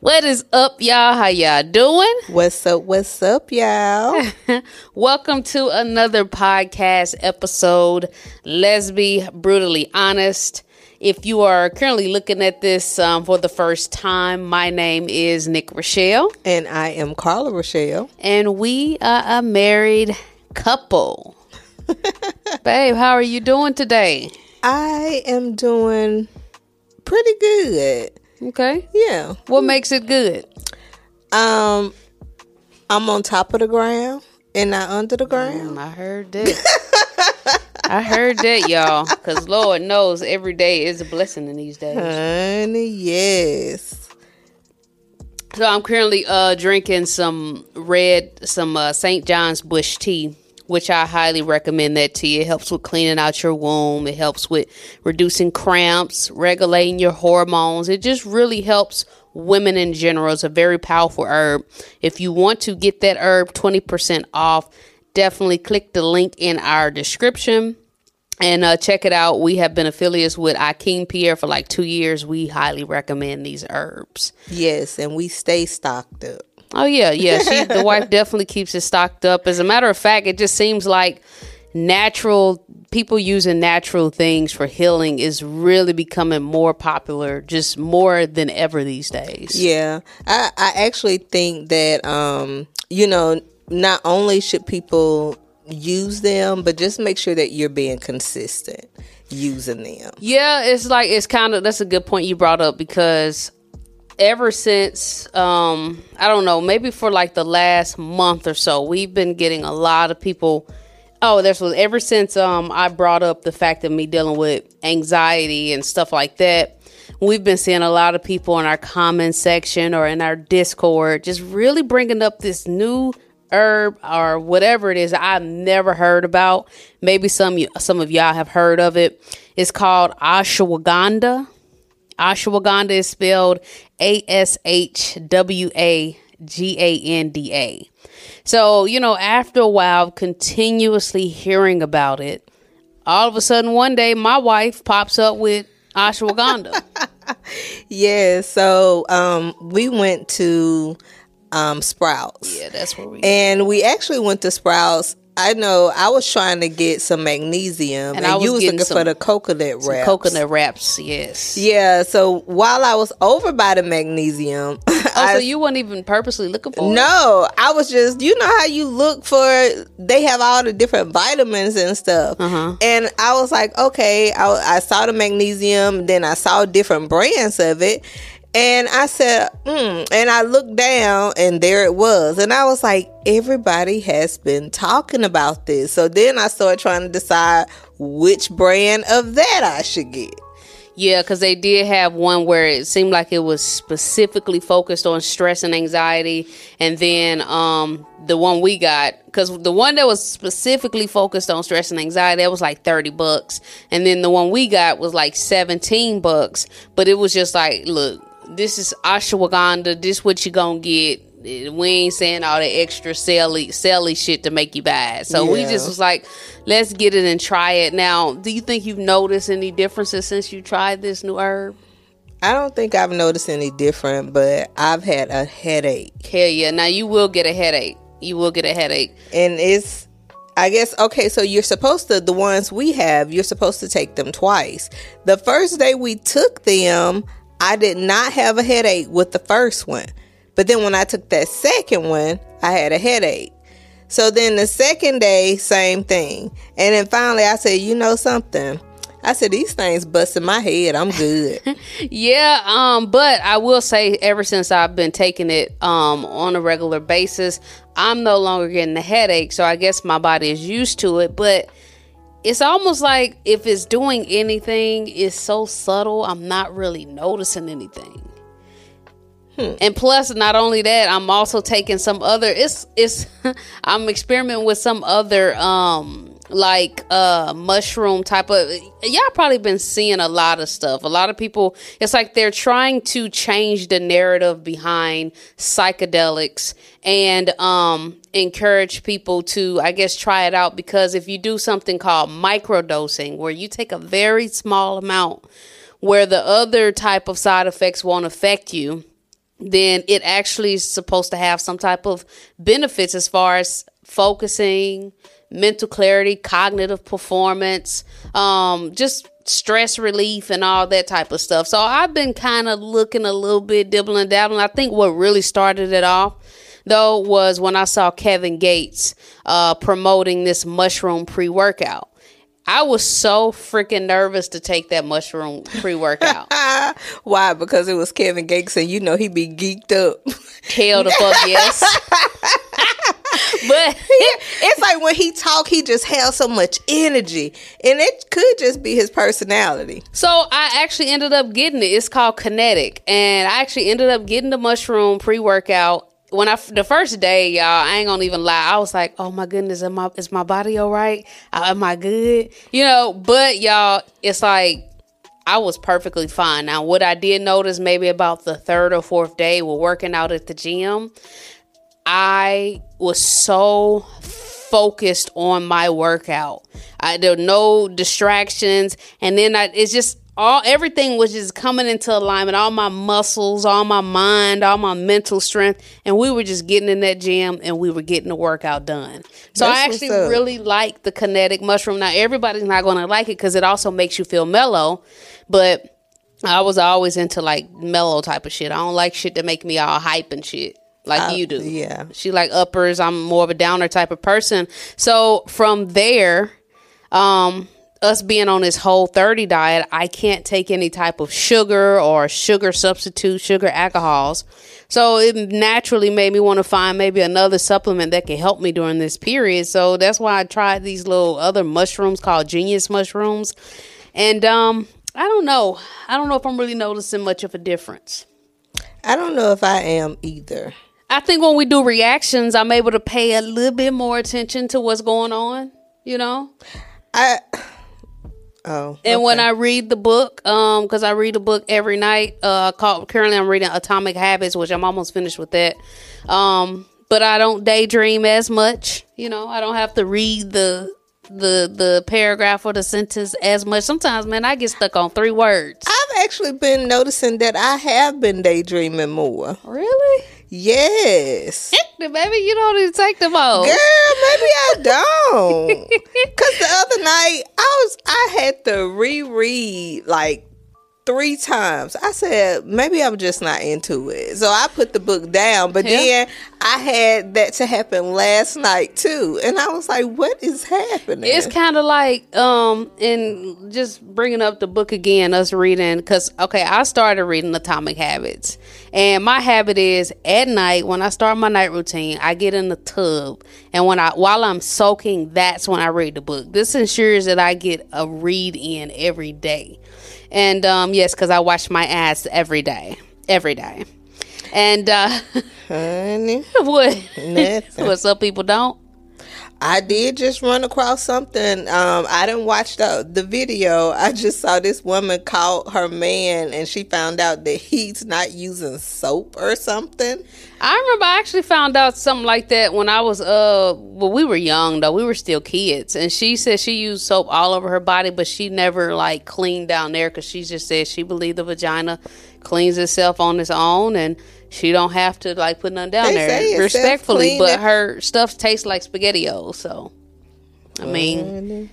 What is up, y'all? How y'all doing? What's up? What's up, y'all? Welcome to another podcast episode. Let's be brutally honest. If you are currently looking at this um, for the first time, my name is Nick Rochelle. And I am Carla Rochelle. And we are a married couple. Babe, how are you doing today? I am doing pretty good. Okay. Yeah. What makes it good? Um, I'm on top of the ground and not under the ground. Mm, I heard that. I heard that, y'all. Because Lord knows every day is a blessing in these days. Honey, yes. So I'm currently uh drinking some red, some uh, St. John's Bush tea, which I highly recommend that tea. It helps with cleaning out your womb. It helps with reducing cramps, regulating your hormones. It just really helps women in general. It's a very powerful herb. If you want to get that herb 20% off, definitely click the link in our description and uh, check it out. We have been affiliates with Akeem Pierre for like two years. We highly recommend these herbs. Yes, and we stay stocked up. Oh yeah, yeah. She, the wife, definitely keeps it stocked up. As a matter of fact, it just seems like natural people using natural things for healing is really becoming more popular, just more than ever these days. Yeah, I, I actually think that um, you know, not only should people use them, but just make sure that you're being consistent using them. Yeah, it's like it's kind of that's a good point you brought up because ever since um I don't know, maybe for like the last month or so, we've been getting a lot of people Oh, this was ever since um I brought up the fact of me dealing with anxiety and stuff like that. We've been seeing a lot of people in our comment section or in our Discord just really bringing up this new herb or whatever it is I've never heard about. Maybe some some of y'all have heard of it. It's called ashwagandha. Ashwagandha is spelled A S H W A G A N D A. So, you know, after a while continuously hearing about it, all of a sudden one day my wife pops up with ashwagandha. yeah, so um we went to um, Sprouts. Yeah, that's where we. And we actually went to Sprouts. I know I was trying to get some magnesium, and, and was you was looking some, for the coconut wraps. Coconut wraps, yes. Yeah. So while I was over by the magnesium, oh, I, so you weren't even purposely looking for no, it? I was just you know how you look for. They have all the different vitamins and stuff, uh-huh. and I was like, okay, I, I saw the magnesium, then I saw different brands of it, and I said, mm, and I looked down and there it was. And I was like, everybody has been talking about this. So then I started trying to decide which brand of that I should get. Yeah, because they did have one where it seemed like it was specifically focused on stress and anxiety. And then um, the one we got, because the one that was specifically focused on stress and anxiety, that was like 30 bucks. And then the one we got was like 17 bucks. But it was just like, look, this is ashwagandha. This what you gonna get. We ain't saying all the extra selly selly shit to make you bad. So yeah. we just was like, let's get it and try it. Now, do you think you've noticed any differences since you tried this new herb? I don't think I've noticed any different, but I've had a headache. Hell yeah! Now you will get a headache. You will get a headache, and it's I guess okay, so you're supposed to the ones we have, you're supposed to take them twice. The first day we took them, I did not have a headache with the first one. But then when I took that second one, I had a headache. So then the second day, same thing. And then finally I said, you know something? I said these things busting my head. I'm good. yeah, um, but I will say ever since I've been taking it um on a regular basis, I'm no longer getting the headache. So I guess my body is used to it. But it's almost like if it's doing anything, it's so subtle, I'm not really noticing anything. Hmm. And plus, not only that, I'm also taking some other. It's it's. I'm experimenting with some other um like uh mushroom type of y'all probably been seeing a lot of stuff a lot of people it's like they're trying to change the narrative behind psychedelics and um encourage people to i guess try it out because if you do something called microdosing where you take a very small amount where the other type of side effects won't affect you then it actually is supposed to have some type of benefits as far as focusing mental clarity, cognitive performance, um, just stress relief and all that type of stuff. So I've been kind of looking a little bit dibbling and dabbling. I think what really started it off though was when I saw Kevin Gates uh, promoting this mushroom pre workout. I was so freaking nervous to take that mushroom pre workout. Why? Because it was Kevin Gates, and you know he'd be geeked up. Hell the fuck yes. but it's like when he talk, he just has so much energy, and it could just be his personality. So I actually ended up getting it. It's called Kinetic, and I actually ended up getting the mushroom pre workout. When I the first day, y'all, I ain't gonna even lie. I was like, "Oh my goodness, am I is my body all right? Am I good?" You know. But y'all, it's like I was perfectly fine. Now, what I did notice maybe about the third or fourth day, we're working out at the gym. I was so focused on my workout. I there were no distractions, and then I, it's just all everything was just coming into alignment. All my muscles, all my mind, all my mental strength, and we were just getting in that gym and we were getting the workout done. So That's I actually really like the kinetic mushroom. Now everybody's not going to like it because it also makes you feel mellow, but. I was always into like mellow type of shit. I don't like shit that make me all hype and shit like uh, you do. Yeah. She like uppers. I'm more of a downer type of person. So from there, um, us being on this whole 30 diet, I can't take any type of sugar or sugar substitute, sugar alcohols. So it naturally made me want to find maybe another supplement that can help me during this period. So that's why I tried these little other mushrooms called genius mushrooms. And um, I don't know. I don't know if I'm really noticing much of a difference. I don't know if I am either. I think when we do reactions, I'm able to pay a little bit more attention to what's going on. You know, I. Oh, and okay. when I read the book, um, because I read a book every night. Uh, called currently I'm reading Atomic Habits, which I'm almost finished with that. Um, but I don't daydream as much. You know, I don't have to read the the the paragraph or the sentence as much. Sometimes, man, I get stuck on three words. I've actually been noticing that I have been daydreaming more. Really? Yes. Maybe you don't even take them all. Girl, maybe I don't. Cause the other night I was I had to reread like three times. I said maybe I'm just not into it, so I put the book down. But then I had that to happen last night too, and I was like, "What is happening?" It's kind of like um, in just bringing up the book again, us reading because okay, I started reading Atomic Habits, and my habit is at night when I start my night routine, I get in the tub, and when I while I'm soaking, that's when I read the book. This ensures that I get a read in every day. And um, yes, because I wash my ass every day, every day. And uh, honey, what? what some people don't. I did just run across something. Um, I didn't watch the the video. I just saw this woman call her man, and she found out that he's not using soap or something. I remember I actually found out something like that when I was uh well we were young though we were still kids and she said she used soap all over her body but she never like cleaned down there because she just said she believed the vagina cleans itself on its own and she don't have to like put nothing down they there respectfully but her stuff tastes like spaghettios so I mean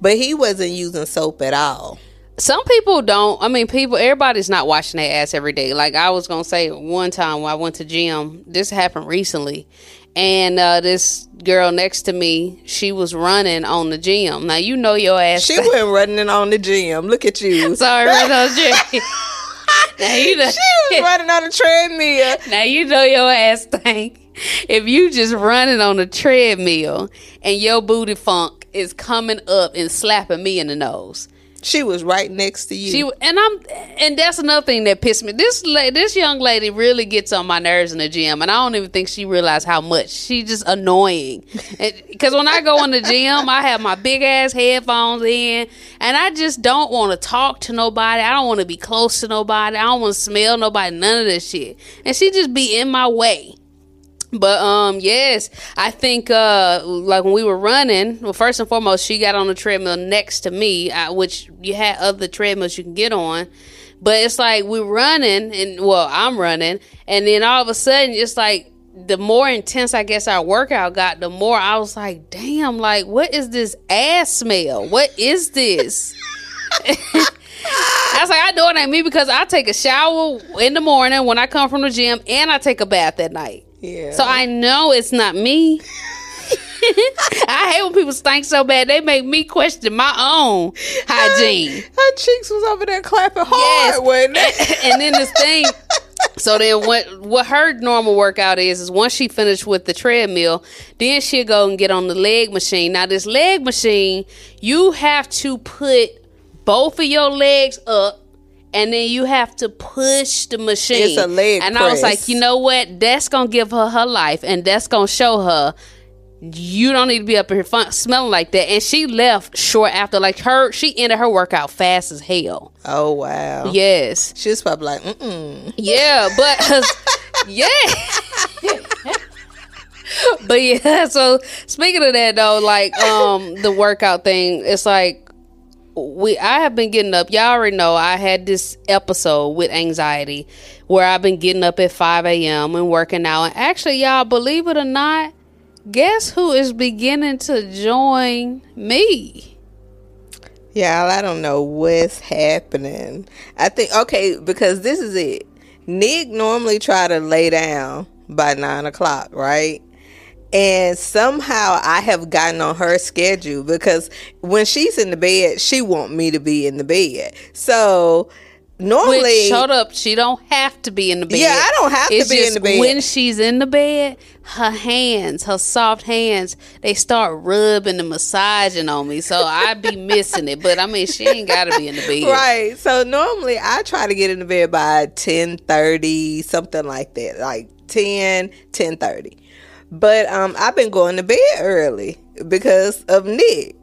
but he wasn't using soap at all some people don't. I mean, people. Everybody's not washing their ass every day. Like I was gonna say one time when I went to gym. This happened recently, and uh, this girl next to me, she was running on the gym. Now you know your ass. She went running on the gym. Look at you. Sorry, running on the gym. now you know she was running on the treadmill. Now you know your ass stink. If you just running on a treadmill and your booty funk is coming up and slapping me in the nose She was right next to you. She and I'm and that's another thing that pissed me. This la- this young lady really gets on my nerves in the gym, and I don't even think she realized how much she just annoying. Because when I go in the gym, I have my big ass headphones in, and I just don't want to talk to nobody. I don't want to be close to nobody. I don't want to smell nobody. None of this shit. And she just be in my way. But um yes, I think uh like when we were running, well first and foremost, she got on the treadmill next to me, uh, which you had other treadmills you can get on. But it's like we're running and well, I'm running and then all of a sudden it's like the more intense I guess our workout got, the more I was like, "Damn, like what is this ass smell? What is this?" I was like, I know it ain't me because I take a shower in the morning when I come from the gym and I take a bath at night. Yeah. So I know it's not me. I hate when people stink so bad they make me question my own hygiene. Her cheeks was over there clapping hard, wasn't it? and then this thing. So then what what her normal workout is is once she finished with the treadmill, then she'll go and get on the leg machine. Now this leg machine, you have to put both of your legs up and then you have to push the machine. It's a leg And I was like, you know what? That's gonna give her her life, and that's gonna show her you don't need to be up here fun- smelling like that. And she left short after, like her, she ended her workout fast as hell. Oh wow. Yes, She was probably like, mm mm yeah, but yeah. but yeah, so speaking of that though, like um the workout thing, it's like we I have been getting up. Y'all already know I had this episode with anxiety where I've been getting up at five AM and working out. And actually, y'all believe it or not, guess who is beginning to join me? Y'all, I don't know what's happening. I think okay because this is it. Nick normally try to lay down by nine o'clock, right? And somehow I have gotten on her schedule because when she's in the bed, she want me to be in the bed. So normally, Which, shut up. She don't have to be in the bed. Yeah, I don't have to It's be in the bed. When she's in the bed, her hands, her soft hands, they start rubbing and massaging on me. So I be missing it. But I mean, she ain't got to be in the bed. right? So normally I try to get in the bed by ten thirty, something like that, like 10, 10.30. But um, I've been going to bed early because of Nick.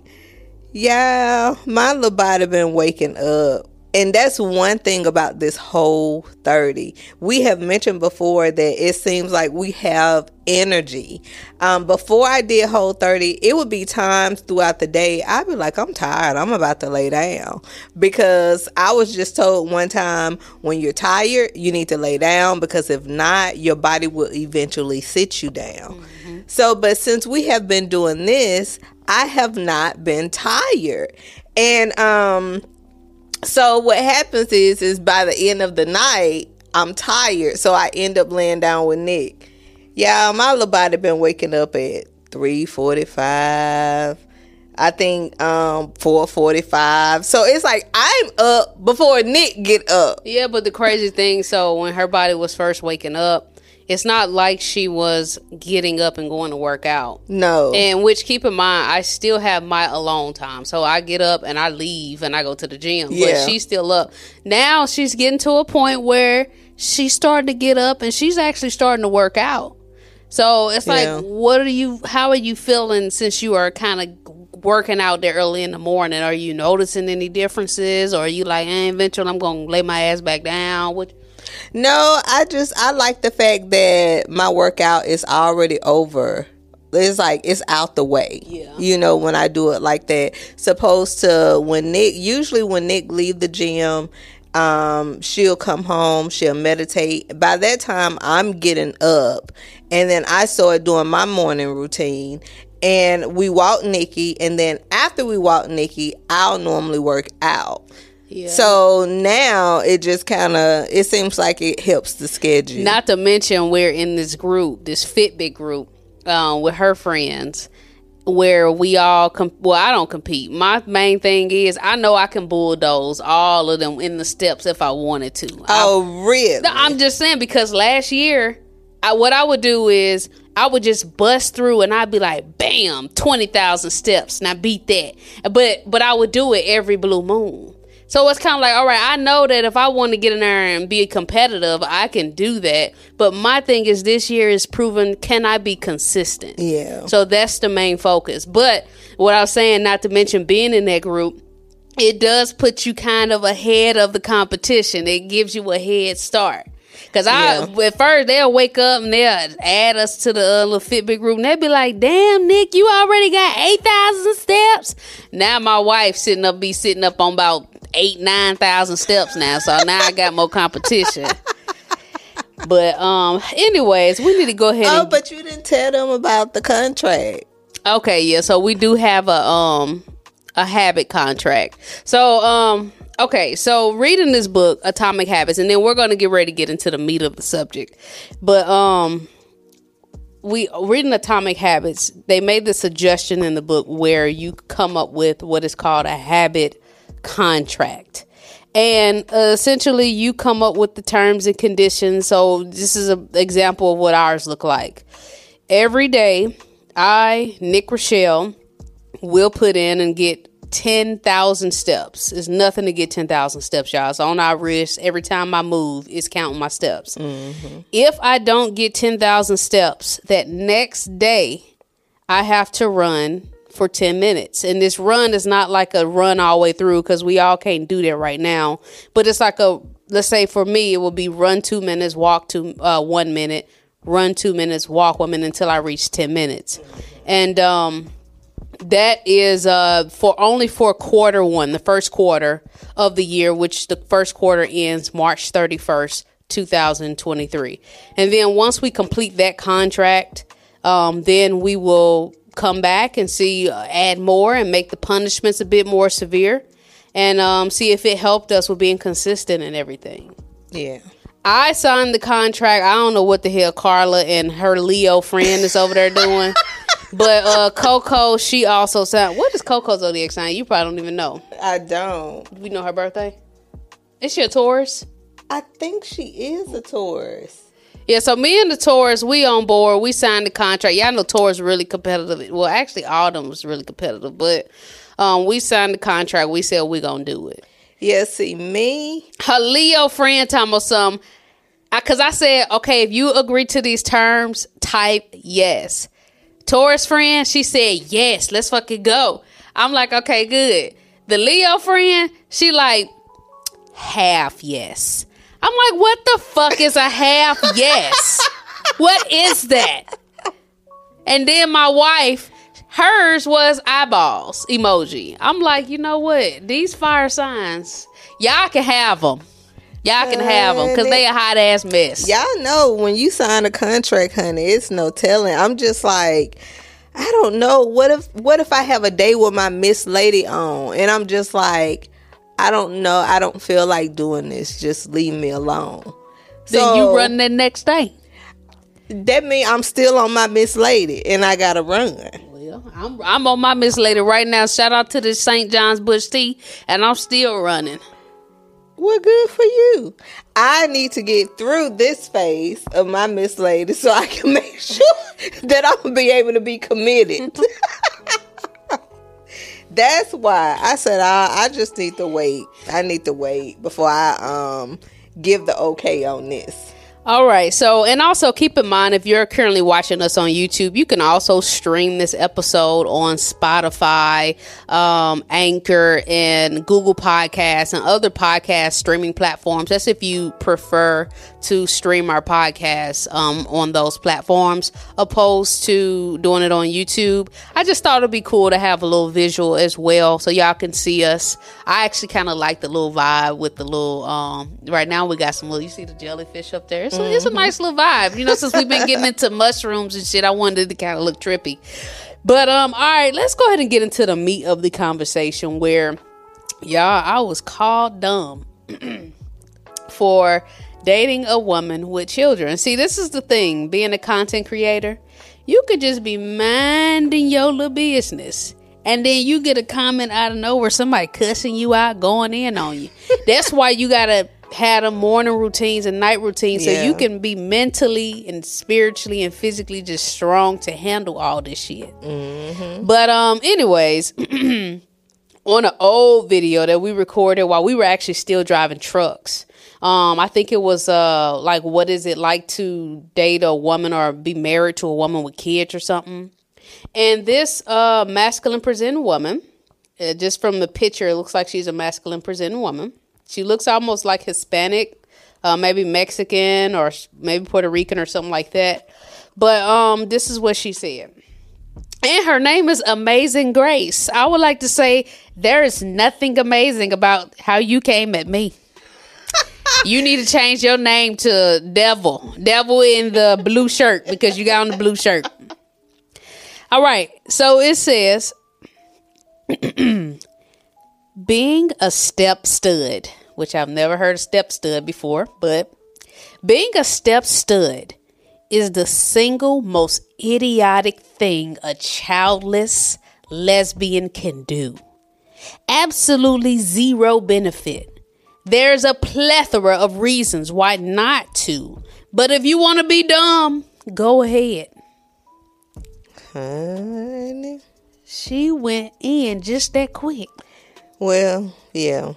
Yeah, my little body been waking up. And that's one thing about this whole 30. We have mentioned before that it seems like we have energy. Um, before I did whole 30, it would be times throughout the day I'd be like, I'm tired. I'm about to lay down. Because I was just told one time when you're tired, you need to lay down because if not, your body will eventually sit you down. So, but since we have been doing this, I have not been tired. And um so what happens is is by the end of the night, I'm tired. So I end up laying down with Nick. Yeah, my little body been waking up at 345. I think um 445. So it's like I'm up before Nick get up. Yeah, but the crazy thing, so when her body was first waking up, it's not like she was getting up and going to work out. No. And which keep in mind, I still have my alone time. So I get up and I leave and I go to the gym. Yeah. But she's still up. Now she's getting to a point where she's starting to get up and she's actually starting to work out. So it's like, Yeah. what are you, how are you feeling since you are kind of working out there early in the morning? Are you noticing any differences? Or are you like, eh, eventually I'm going to lay my ass back down? What, No, I just I like the fact that my workout is already over. It's like it's out the way. Yeah. You know, when I do it like that. Supposed to when Nick usually when Nick leave the gym, um, she'll come home, she'll meditate. By that time I'm getting up and then I started doing my morning routine. And we walk Nikki, and then after we walk Nikki, I'll normally work out. Yeah. So now it just kind of it seems like it helps the schedule. Not to mention we're in this group, this Fitbit group, um, with her friends, where we all com- well, I don't compete. My main thing is I know I can bulldoze all of them in the steps if I wanted to. I- oh, really? I'm just saying because last year I, what I would do is I would just bust through and I'd be like, bam, 20,000 steps. Now beat that. But, but I would do it every blue moon. So it's kind of like, all right, I know that if I want to get in there and be competitive, I can do that. But my thing is this year is proven can I be consistent? Yeah. So that's the main focus. But what I was saying, not to mention being in that group, it does put you kind of ahead of the competition. It gives you a head start. Cause I Yeah. at first they'll wake up and they'll add us to the uh, little Fitbit group and they'll be like, "Damn, Nick, you already got eight thousand steps." Now my wife sitting up be sitting up on about eight nine thousand steps now, so now I got more competition. but um, anyways, we need to go ahead. Oh, and, but you didn't tell them about the contract. Okay, yeah. So we do have a um a habit contract. So um okay, so reading this book, Atomic Habits, and then we're gonna get ready to get into the meat of the subject. But um we reading Atomic Habits, they made the suggestion in the book where you come up with what is called a habit contract. And uh, essentially, you come up with the terms and conditions. So, this is an example of what ours look like. Every day, I, Nick Rochelle, will put in and get 10,000 steps. It's nothing to get 10,000 steps, y'all. It's on our wrist. Every time I move, it's counting my steps. If I don't get 10,000 steps, that next day, I have to run for 10 minutes. And this run is not like a run all the way through because we all can't do that right now. But it's like a, let's say for me, it will be run two minutes, walk two, uh, one minute, run two minutes, walk one minute until I reach 10 minutes. And, um, that is uh for only for quarter one, the first quarter of the year, which the first quarter ends March 31st, 2023. And then once we complete that contract, um, then we will come back and see, uh, add more and make the punishments a bit more severe and um, see if it helped us with being consistent and everything. Yeah. I signed the contract. I don't know what the hell Carla and her Leo friend is over there doing. But uh Coco, she also signed. What is Coco's zodiac sign? You probably don't even know. I don't. We know her birthday. Is she a Taurus? I think she is a Taurus. Yeah, so me and the Taurus, we on board. We signed the contract. Y'all know Taurus really competitive. Well, actually, Autumn was really competitive, but um, we signed the contract. We said we gonna do it. Yeah, see me. her Leo friend talking about some because I, said, okay, if you agree to these terms, type yes. Taurus friend, she said yes. Let's fucking go. I'm like, okay, good. The Leo friend, she like half yes. I'm like, what the fuck is a half yes? what is that? And then my wife, hers was eyeballs emoji. I'm like, you know what? These fire signs, y'all can have them. Y'all can have them because they a hot ass mess. Y'all know when you sign a contract, honey, it's no telling. I'm just like, I don't know. What if what if I have a day with my Miss Lady on and I'm just like, I don't know. I don't feel like doing this. Just leave me alone. Then you run the next day. That mean I'm still on my Miss Lady and I gotta run. Well, I'm I'm on my Miss Lady right now. Shout out to the St. John's Bush Tea, and I'm still running. Well, good for you. I need to get through this phase of my Miss Lady so I can make sure that I'm gonna be able to be committed. That's why I said I, I just need to wait. I need to wait before I um give the okay on this. All right. So, and also keep in mind if you're currently watching us on YouTube, you can also stream this episode on Spotify, um, Anchor, and Google Podcasts and other podcast streaming platforms. That's if you prefer to stream our podcast um, on those platforms opposed to doing it on YouTube. I just thought it'd be cool to have a little visual as well so y'all can see us. I actually kind of like the little vibe with the little, um, right now we got some little, you see the jellyfish up there? It's, a, it's a nice little vibe. You know, since we've been getting into mushrooms and shit, I wanted it to kind of look trippy. But, um, all right, let's go ahead and get into the meat of the conversation where, y'all, I was called dumb for dating a woman with children. See, this is the thing being a content creator, you could just be minding your little business. And then you get a comment out of nowhere, somebody cussing you out, going in on you. That's why you gotta had a morning routines and night routines so you can be mentally and spiritually and physically just strong to handle all this shit. But um, anyways, on an old video that we recorded while we were actually still driving trucks. Um, I think it was uh like what is it like to date a woman or be married to a woman with kids or something. And this uh masculine presenting woman, uh, just from the picture, it looks like she's a masculine presenting woman. She looks almost like Hispanic, uh, maybe Mexican or maybe Puerto Rican or something like that. But um, this is what she said. And her name is Amazing Grace. I would like to say there is nothing amazing about how you came at me. you need to change your name to Devil. Devil in the blue shirt because you got on the blue shirt. All right. So it says being a step stud, which I've never heard of step stud before, but being a step stud is the single most idiotic thing a childless lesbian can do. Absolutely zero benefit. There's a plethora of reasons why not to. But if you want to be dumb, go ahead. Honey. She went in just that quick. Well, yeah.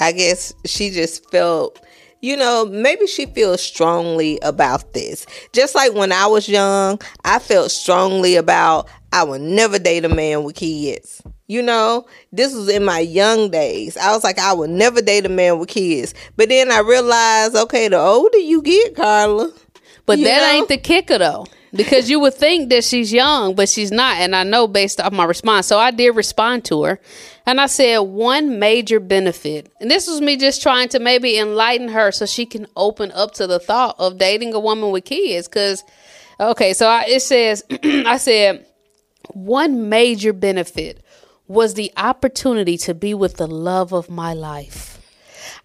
I guess she just felt, you know, maybe she feels strongly about this. Just like when I was young, I felt strongly about I would never date a man with kids. You know, this was in my young days. I was like, I would never date a man with kids. But then I realized, okay, the older you get, Carla, But that know? ain't the kicker though. Because you would think that she's young, but she's not. And I know based off my response. So I did respond to her. And I said, one major benefit. And this was me just trying to maybe enlighten her so she can open up to the thought of dating a woman with kids. Because, okay, so I, it says, I said, one major benefit was the opportunity to be with the love of my life.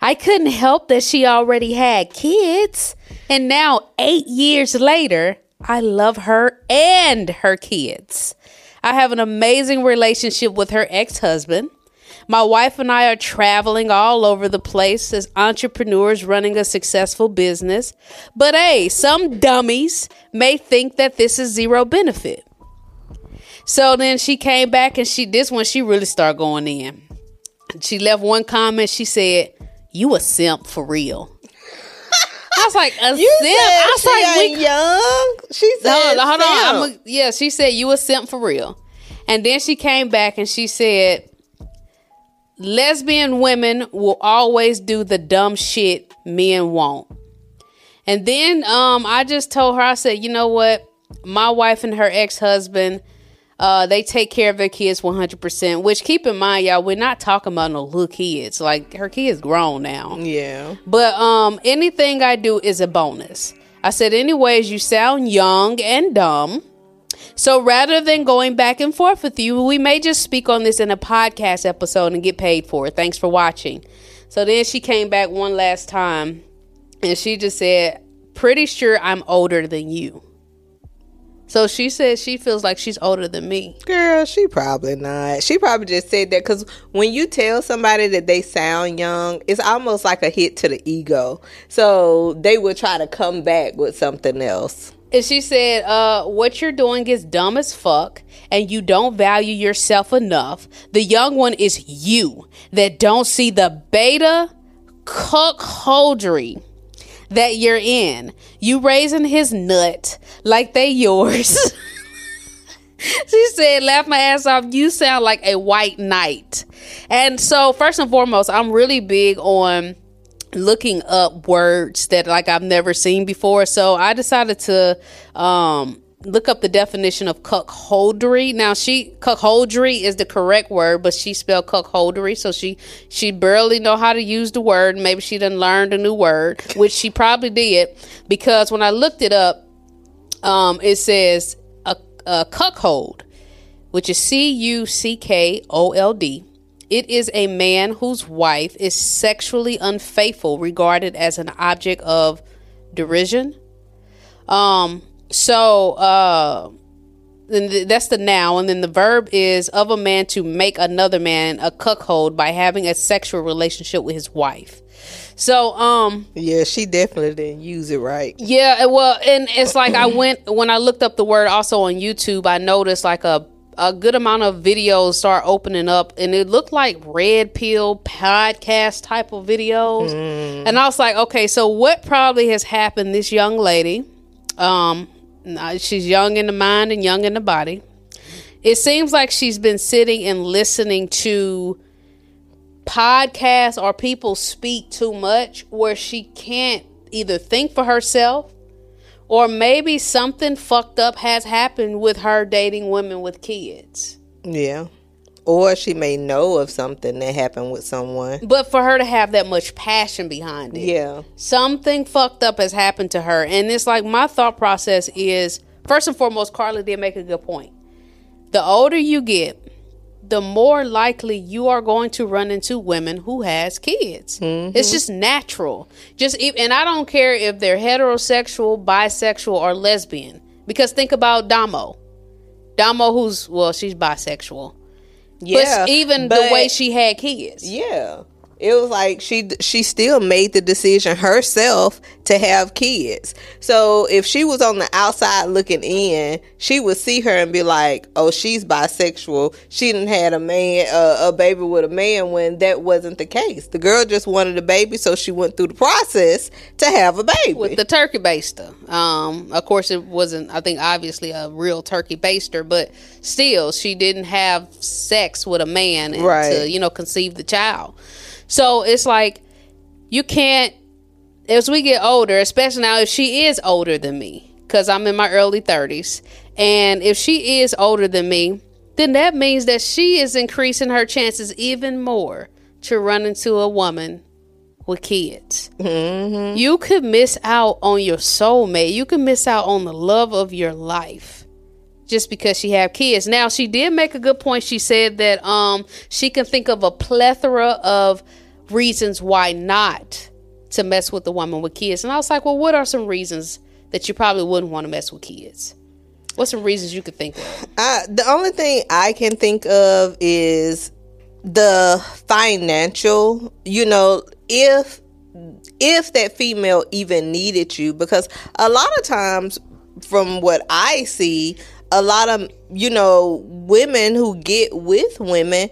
I couldn't help that she already had kids. And now, eight years later, I love her and her kids. I have an amazing relationship with her ex husband. My wife and I are traveling all over the place as entrepreneurs running a successful business. But hey, some dummies may think that this is zero benefit. So then she came back and she this one she really started going in. She left one comment. She said, "You a simp for real." I was like, "A you simp?" I was like, "We young. She said, hold on, hold on. I'm a, yeah, she said you a simp for real. And then she came back and she said lesbian women will always do the dumb shit men won't. And then um I just told her I said, "You know what? My wife and her ex-husband uh, they take care of their kids 100%, which keep in mind, y'all, we're not talking about no little kids. Like, her kid's grown now. yeah. But um, anything I do is a bonus. I said, anyways, you sound young and dumb. So rather than going back and forth with you, we may just speak on this in a podcast episode and get paid for it. Thanks for watching. So then she came back one last time and she just said, Pretty sure I'm older than you. So she says she feels like she's older than me. Girl, she probably not. She probably just said that because when you tell somebody that they sound young, it's almost like a hit to the ego. So they will try to come back with something else. And she said, uh, what you're doing is dumb as fuck, and you don't value yourself enough. The young one is you that don't see the beta cuckoldery that you're in. You raising his nut like they yours. she said, laugh my ass off. You sound like a white knight. And so, first and foremost, I'm really big on looking up words that like I've never seen before. So I decided to um look up the definition of cuckoldery. Now she cuckoldery is the correct word, but she spelled cuckoldery, so she she barely know how to use the word. Maybe she done learned a new word, which she probably did because when I looked it up, um, it says a, a cuckold, which is C U C K O L D. It is a man whose wife is sexually unfaithful, regarded as an object of derision. Um, so uh then th- that's the noun, and then the verb is of a man to make another man a cuckold by having a sexual relationship with his wife. So, um, yeah, she definitely didn't use it right. Yeah, well, and it's like I went when I looked up the word also on YouTube. I noticed like a a good amount of videos start opening up, and it looked like red pill podcast type of videos. Mm. And I was like, okay, so what probably has happened? This young lady, um, she's young in the mind and young in the body. It seems like she's been sitting and listening to podcasts or people speak too much where she can't either think for herself or maybe something fucked up has happened with her dating women with kids. Yeah. Or she may know of something that happened with someone. But for her to have that much passion behind it. Yeah. Something fucked up has happened to her. And it's like my thought process is first and foremost, Carla did make a good point. The older you get, the more likely you are going to run into women who has kids. Mm-hmm. It's just natural. Just and I don't care if they're heterosexual, bisexual, or lesbian. Because think about Damo. Damo, who's well, she's bisexual. Yeah, but even but, the way she had kids. Yeah, it was like she she still made the decision herself to have kids. So if she was on the outside looking in, she would see her and be like, "Oh, she's bisexual. She didn't had a man uh, a baby with a man when that wasn't the case. The girl just wanted a baby, so she went through the process to have a baby with the turkey baster. Um, of course, it wasn't. I think obviously a real turkey baster, but still, she didn't have sex with a man right. to you know conceive the child. So it's like you can't as we get older, especially now if she is older than me, because I'm in my early 30s, and if she is older than me, then that means that she is increasing her chances even more to run into a woman with kids. Mm-hmm. You could miss out on your soulmate. You could miss out on the love of your life just because she have kids. Now she did make a good point. She said that um she can think of a plethora of reasons why not to mess with a woman with kids. And I was like, well, what are some reasons that you probably wouldn't want to mess with kids? What's some reasons you could think of? The only thing I can think of is the financial. You know, if if that female even needed you, because a lot of times, from what I see, a lot of you know women who get with women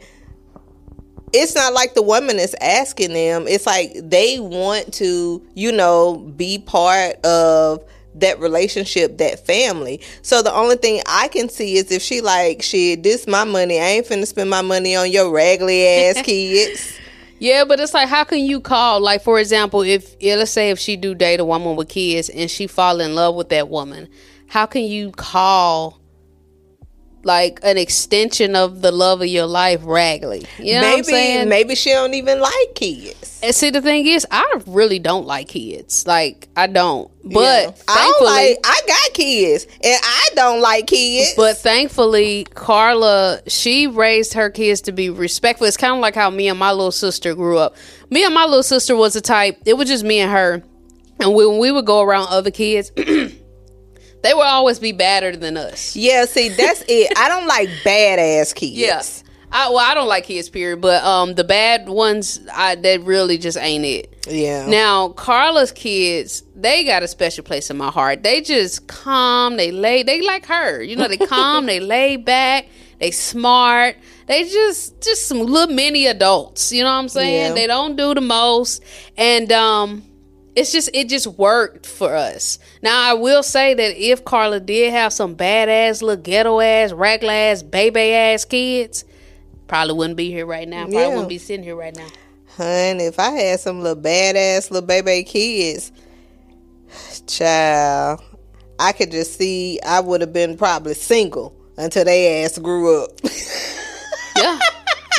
it's not like the woman is asking them. It's like they want to, you know, be part of that relationship, that family. So the only thing I can see is if she like, shit, this my money. I ain't finna spend my money on your raggedy ass kids. Yeah, but it's like, how can you call? Like, for example, if yeah, let's say if she do date a woman with kids and she fall in love with that woman, how can you call like an extension of the love of your life raggly. You know maybe maybe she don't even like kids. And see the thing is, I really don't like kids. Like I don't. But yeah. I don't like I got kids and I don't like kids. But thankfully Carla, she raised her kids to be respectful. It's kind of like how me and my little sister grew up. Me and my little sister was a type, it was just me and her. And when we would go around other kids They will always be badder than us. Yeah, see, that's it. I don't like badass kids. Yes. Yeah. I, well, I don't like kids, period. But um, the bad ones, I that really just ain't it. Yeah. Now, Carla's kids, they got a special place in my heart. They just calm. They lay. They like her. You know, they calm. they lay back. They smart. They just just some little mini adults. You know what I'm saying? Yeah. They don't do the most. And um, it's just it just worked for us. Now I will say that if Carla did have some badass little ghetto ass, regular ass, baby ass kids, probably wouldn't be here right now. Probably yeah. wouldn't be sitting here right now. Hun, if I had some little badass little baby kids, child, I could just see I would have been probably single until they ass grew up. yeah.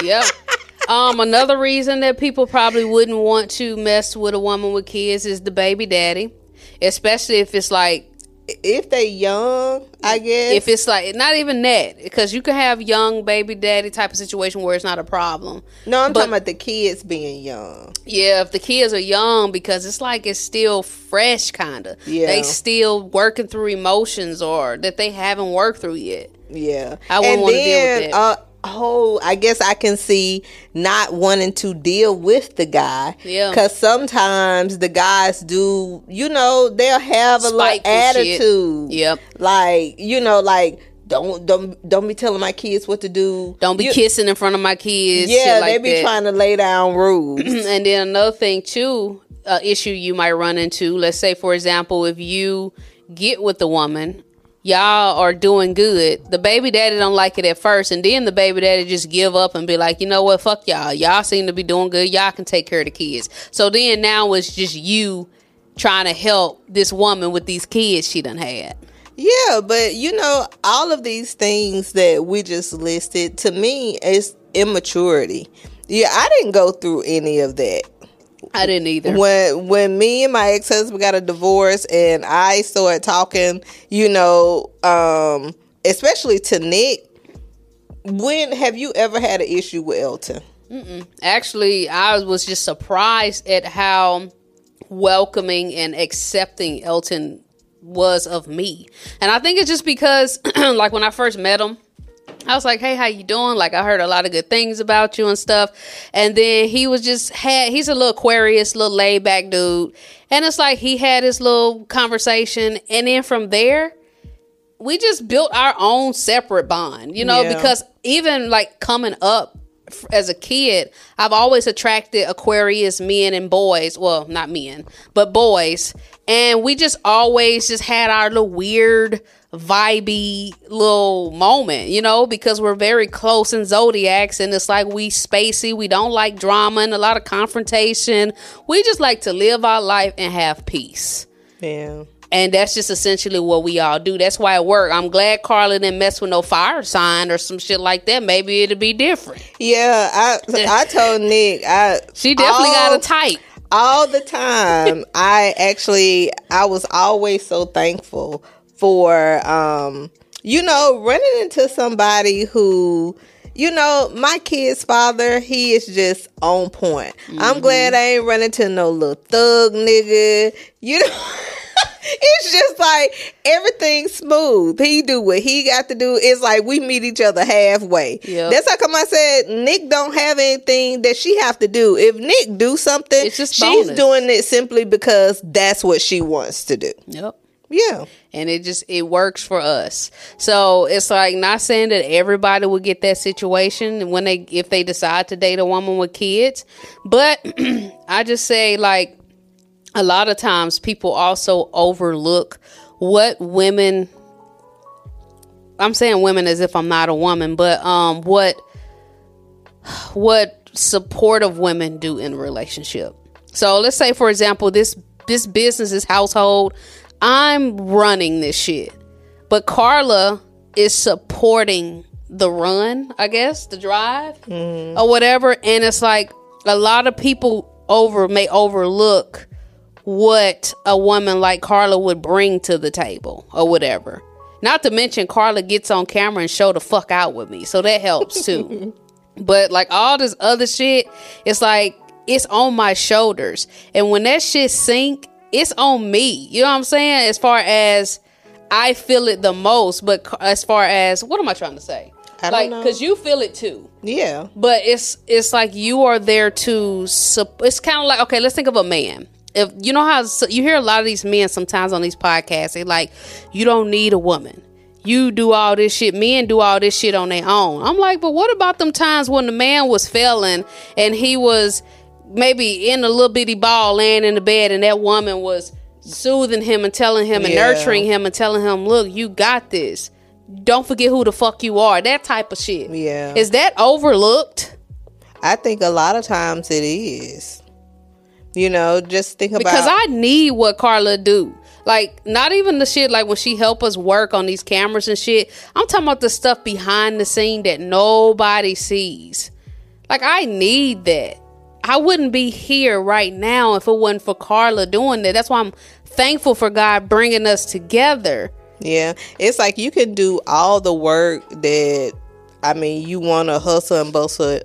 Yeah. Um, another reason that people probably wouldn't want to mess with a woman with kids is the baby daddy, especially if it's like if they young, I guess. If it's like not even that, because you can have young baby daddy type of situation where it's not a problem. No, I'm but, talking about the kids being young. Yeah, if the kids are young, because it's like it's still fresh, kind of. Yeah, they still working through emotions or that they haven't worked through yet. Yeah, I wouldn't want to deal with that. Uh, oh, I guess I can see not wanting to deal with the guy. Yeah. Because sometimes the guys do, you know, they'll have a little Spiteful shit. attitude. Yep. Like, you know, like, don't don't don't be telling my kids what to do. Don't be You- kissing in front of my kids. Yeah, like they be that. trying to lay down rules. and then another thing too, uh, issue you might run into. Let's say, for example, if you get with the woman, y'all are doing good. The baby daddy don't like it at first, and then the baby daddy just give up and be like, you know what, fuck y'all. Y'all seem to be doing good. Y'all can take care of the kids. So then now it's just you trying to help this woman with these kids she done had. Yeah, but you know, all of these things that we just listed to me is immaturity. Yeah, I didn't go through any of that. I didn't either. When when me and my ex husband got a divorce and I started talking, you know, um, especially to Nick, when have you ever had an issue with Elton? Actually, I was just surprised at how welcoming and accepting Elton was of me. And I think it's just because like when I first met him, I was like, "Hey, how you doing?" Like I heard a lot of good things about you and stuff. And then he was just had he's a little Aquarius, little laid back dude. And it's like he had his little conversation and then from there we just built our own separate bond, you know, Yeah. because even like coming up as a kid, I've always attracted Aquarius men and boys. Well, not men, but boys. And we just always just had our little weird, vibey little moment, you know, because we're very close in zodiacs and it's like we spacey. We don't like drama and a lot of confrontation. We just like to live our life and have peace. Yeah. And that's just essentially what we all do. That's why it worked. I'm glad Carla didn't mess with no fire sign or some shit like that. Maybe it'd be different. Yeah, I I told Nick I She definitely all- got a type. All the time. I actually i was always so thankful for um you know running into somebody who you know my kid's father he is just on point i'm mm-hmm. glad i ain't running to no little thug nigga you know it's just like everything's smooth. He do what he got to do. It's like we meet each other halfway. Yep. That's how come I said Nick don't have anything that she have to do. If Nick do something, she's bonus. doing it simply because that's what she wants to do. Yep. Yeah. And it just it works for us. So it's like not saying that everybody will get that situation when they if they decide to date a woman with kids, but I just say like a lot of times people also overlook what women I'm saying women as if I'm not a woman, but um what what supportive women do in a relationship. So let's say for example this this business this household I'm running this shit. But Carla is supporting the run, I guess, the drive mm. or whatever and it's like a lot of people over may overlook what a woman like Carla would bring to the table or whatever. Not to mention Carla gets on camera and show the fuck out with me. So that helps too. but like all this other shit, it's like it's on my shoulders. And when that shit sink, it's on me. You know what I'm saying? As far as I feel it the most, but as far as what am I trying to say? I don't like know. cuz you feel it too Yeah. but it's it's like you are there to it's kind of like okay let's think of a man if you know how you hear a lot of these men sometimes on these podcasts they like you don't need a woman you do all this shit men do all this shit on their own i'm like but what about them times when the man was failing and he was maybe in a little bitty ball laying in the bed and that woman was soothing him and telling him and Yeah. nurturing him and telling him look you got this don't forget who the fuck you are that type of shit Yeah. is that overlooked I think a lot of times it is. You know, just think about because I need what Carla do. Like not even the shit like when she help us work on these cameras and shit. I'm talking about the stuff behind the scene that nobody sees. Like I need that. I wouldn't be here right now if it wasn't for Carla doing that. That's why I'm thankful for God bringing us together. Yeah, it's like you can do all the work that I mean you want to hustle and bustle,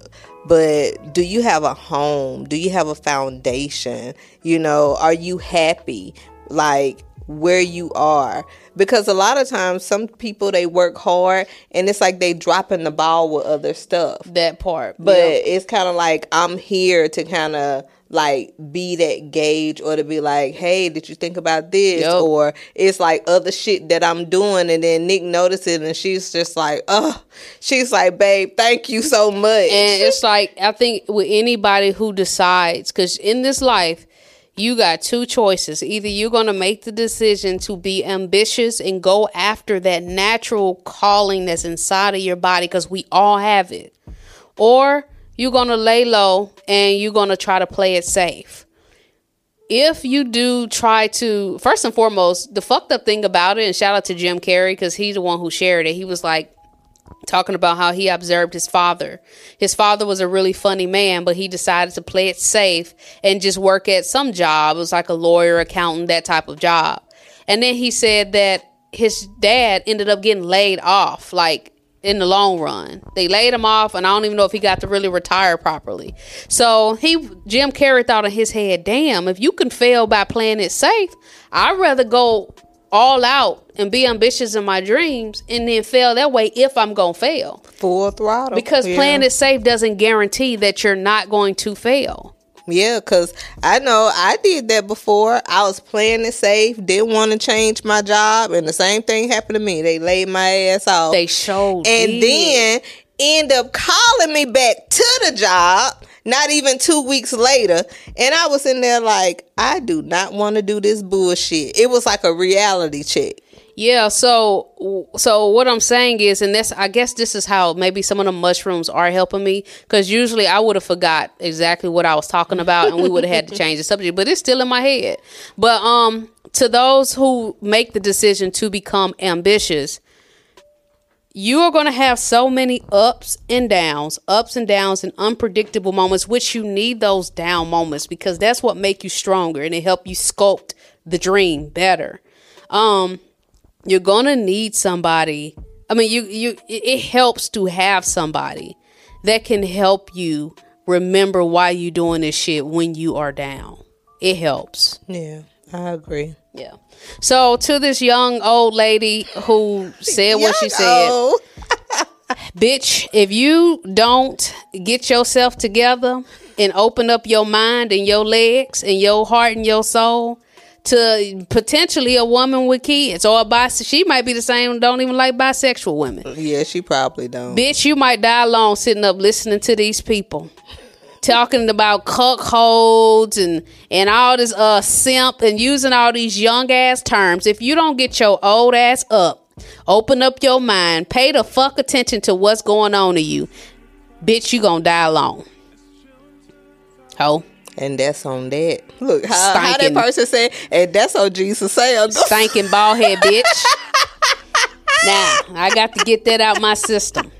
but do you have a home? Do you have a foundation? You know, are you happy? Like where you are. Because a lot of times some people they work hard and it's like they dropping the ball with other stuff. That part but yep. it's kind of like i'm here to kind of like be that gauge or to be like hey did you think about this? Yep. or it's like other shit that i'm doing and then nick notices and she's just like oh she's like babe thank you so much. And it's like i think with anybody who decides because in this life you got two choices. Either you're going to make the decision to be ambitious and go after that natural calling that's inside of your body because we all have it, or you're going to lay low and you're going to try to play it safe. If you do try to, first and foremost, the fucked up thing about it, and shout out to Jim Carrey because he's the one who shared it. He was like, talking about how he observed his father. His father was a really funny man, but he decided to play it safe and just work at some job. It was like a lawyer, accountant, that type of job. And then he said that his dad ended up getting laid off, like in the long run. They laid him off, and I don't even know if he got to really retire properly. So he, Jim Carrey, thought in his head, "Damn, if you can fail by playing it safe, I'd rather go all out and be ambitious in my dreams and then fail that way if I'm going to fail. Full throttle. Because yeah. playing it safe doesn't guarantee that you're not going to fail. Yeah, because I know I did that before. I was playing it safe, didn't want to change my job, and the same thing happened to me. They laid my ass off. They showed. Me. And did. then end up calling me back to the job not even two weeks later. And I was in there like, I do not want to do this bullshit. It was like a reality check. Yeah, so so what I'm saying is, and this I guess this is how maybe some of the mushrooms are helping me because usually I would have forgot exactly what I was talking about and we would have had to change the subject, but it's still in my head. But um, to those who make the decision to become ambitious, you are going to have so many ups and downs, ups and downs and unpredictable moments, which you need those down moments because that's what make you stronger and it help you sculpt the dream better. Um, you're going to need somebody. I mean, you, you, it helps to have somebody that can help you remember why you doing this shit when you are down. It helps. Yeah, I agree. Yeah. So to this young old lady who said what she said, bitch, if you don't get yourself together and open up your mind and your legs and your heart and your soul to potentially a woman with kids or a bis- she might be the same don't even like bisexual women. Yeah, she probably don't. Bitch, you might die alone sitting up listening to these people talking about cuckolds and and all this uh simp and using all these young ass terms. If you don't get your old ass up, open up your mind, pay the fuck attention to what's going on to you, bitch, you gonna die alone. Oh. And that's on that. Look how, how that person said, and that's on Jesus say. Stinking bald head bitch. now I got to get that out my system.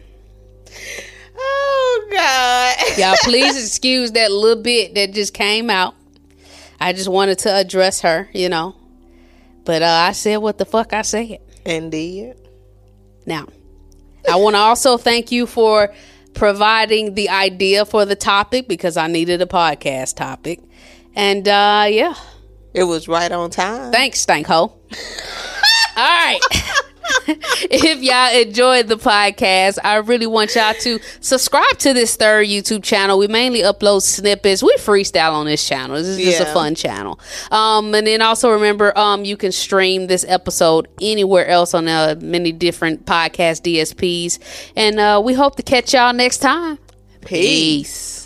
God. Y'all, please excuse that little bit that just came out. I just wanted to address her, you know. But uh, I said what the fuck I said. Indeed. Now, I want to also thank you for providing the idea for the topic because I needed a podcast topic. And uh, yeah. It was right on time. Thanks, Stank All right. If y'all enjoyed the podcast, I really want y'all to subscribe to this third YouTube channel. We mainly upload snippets. We freestyle on this channel. This is just yeah. a fun channel. Um, and then also remember, um, you can stream this episode anywhere else on uh, many different podcast DSPs. And uh, we hope to catch y'all next time. Peace. Peace.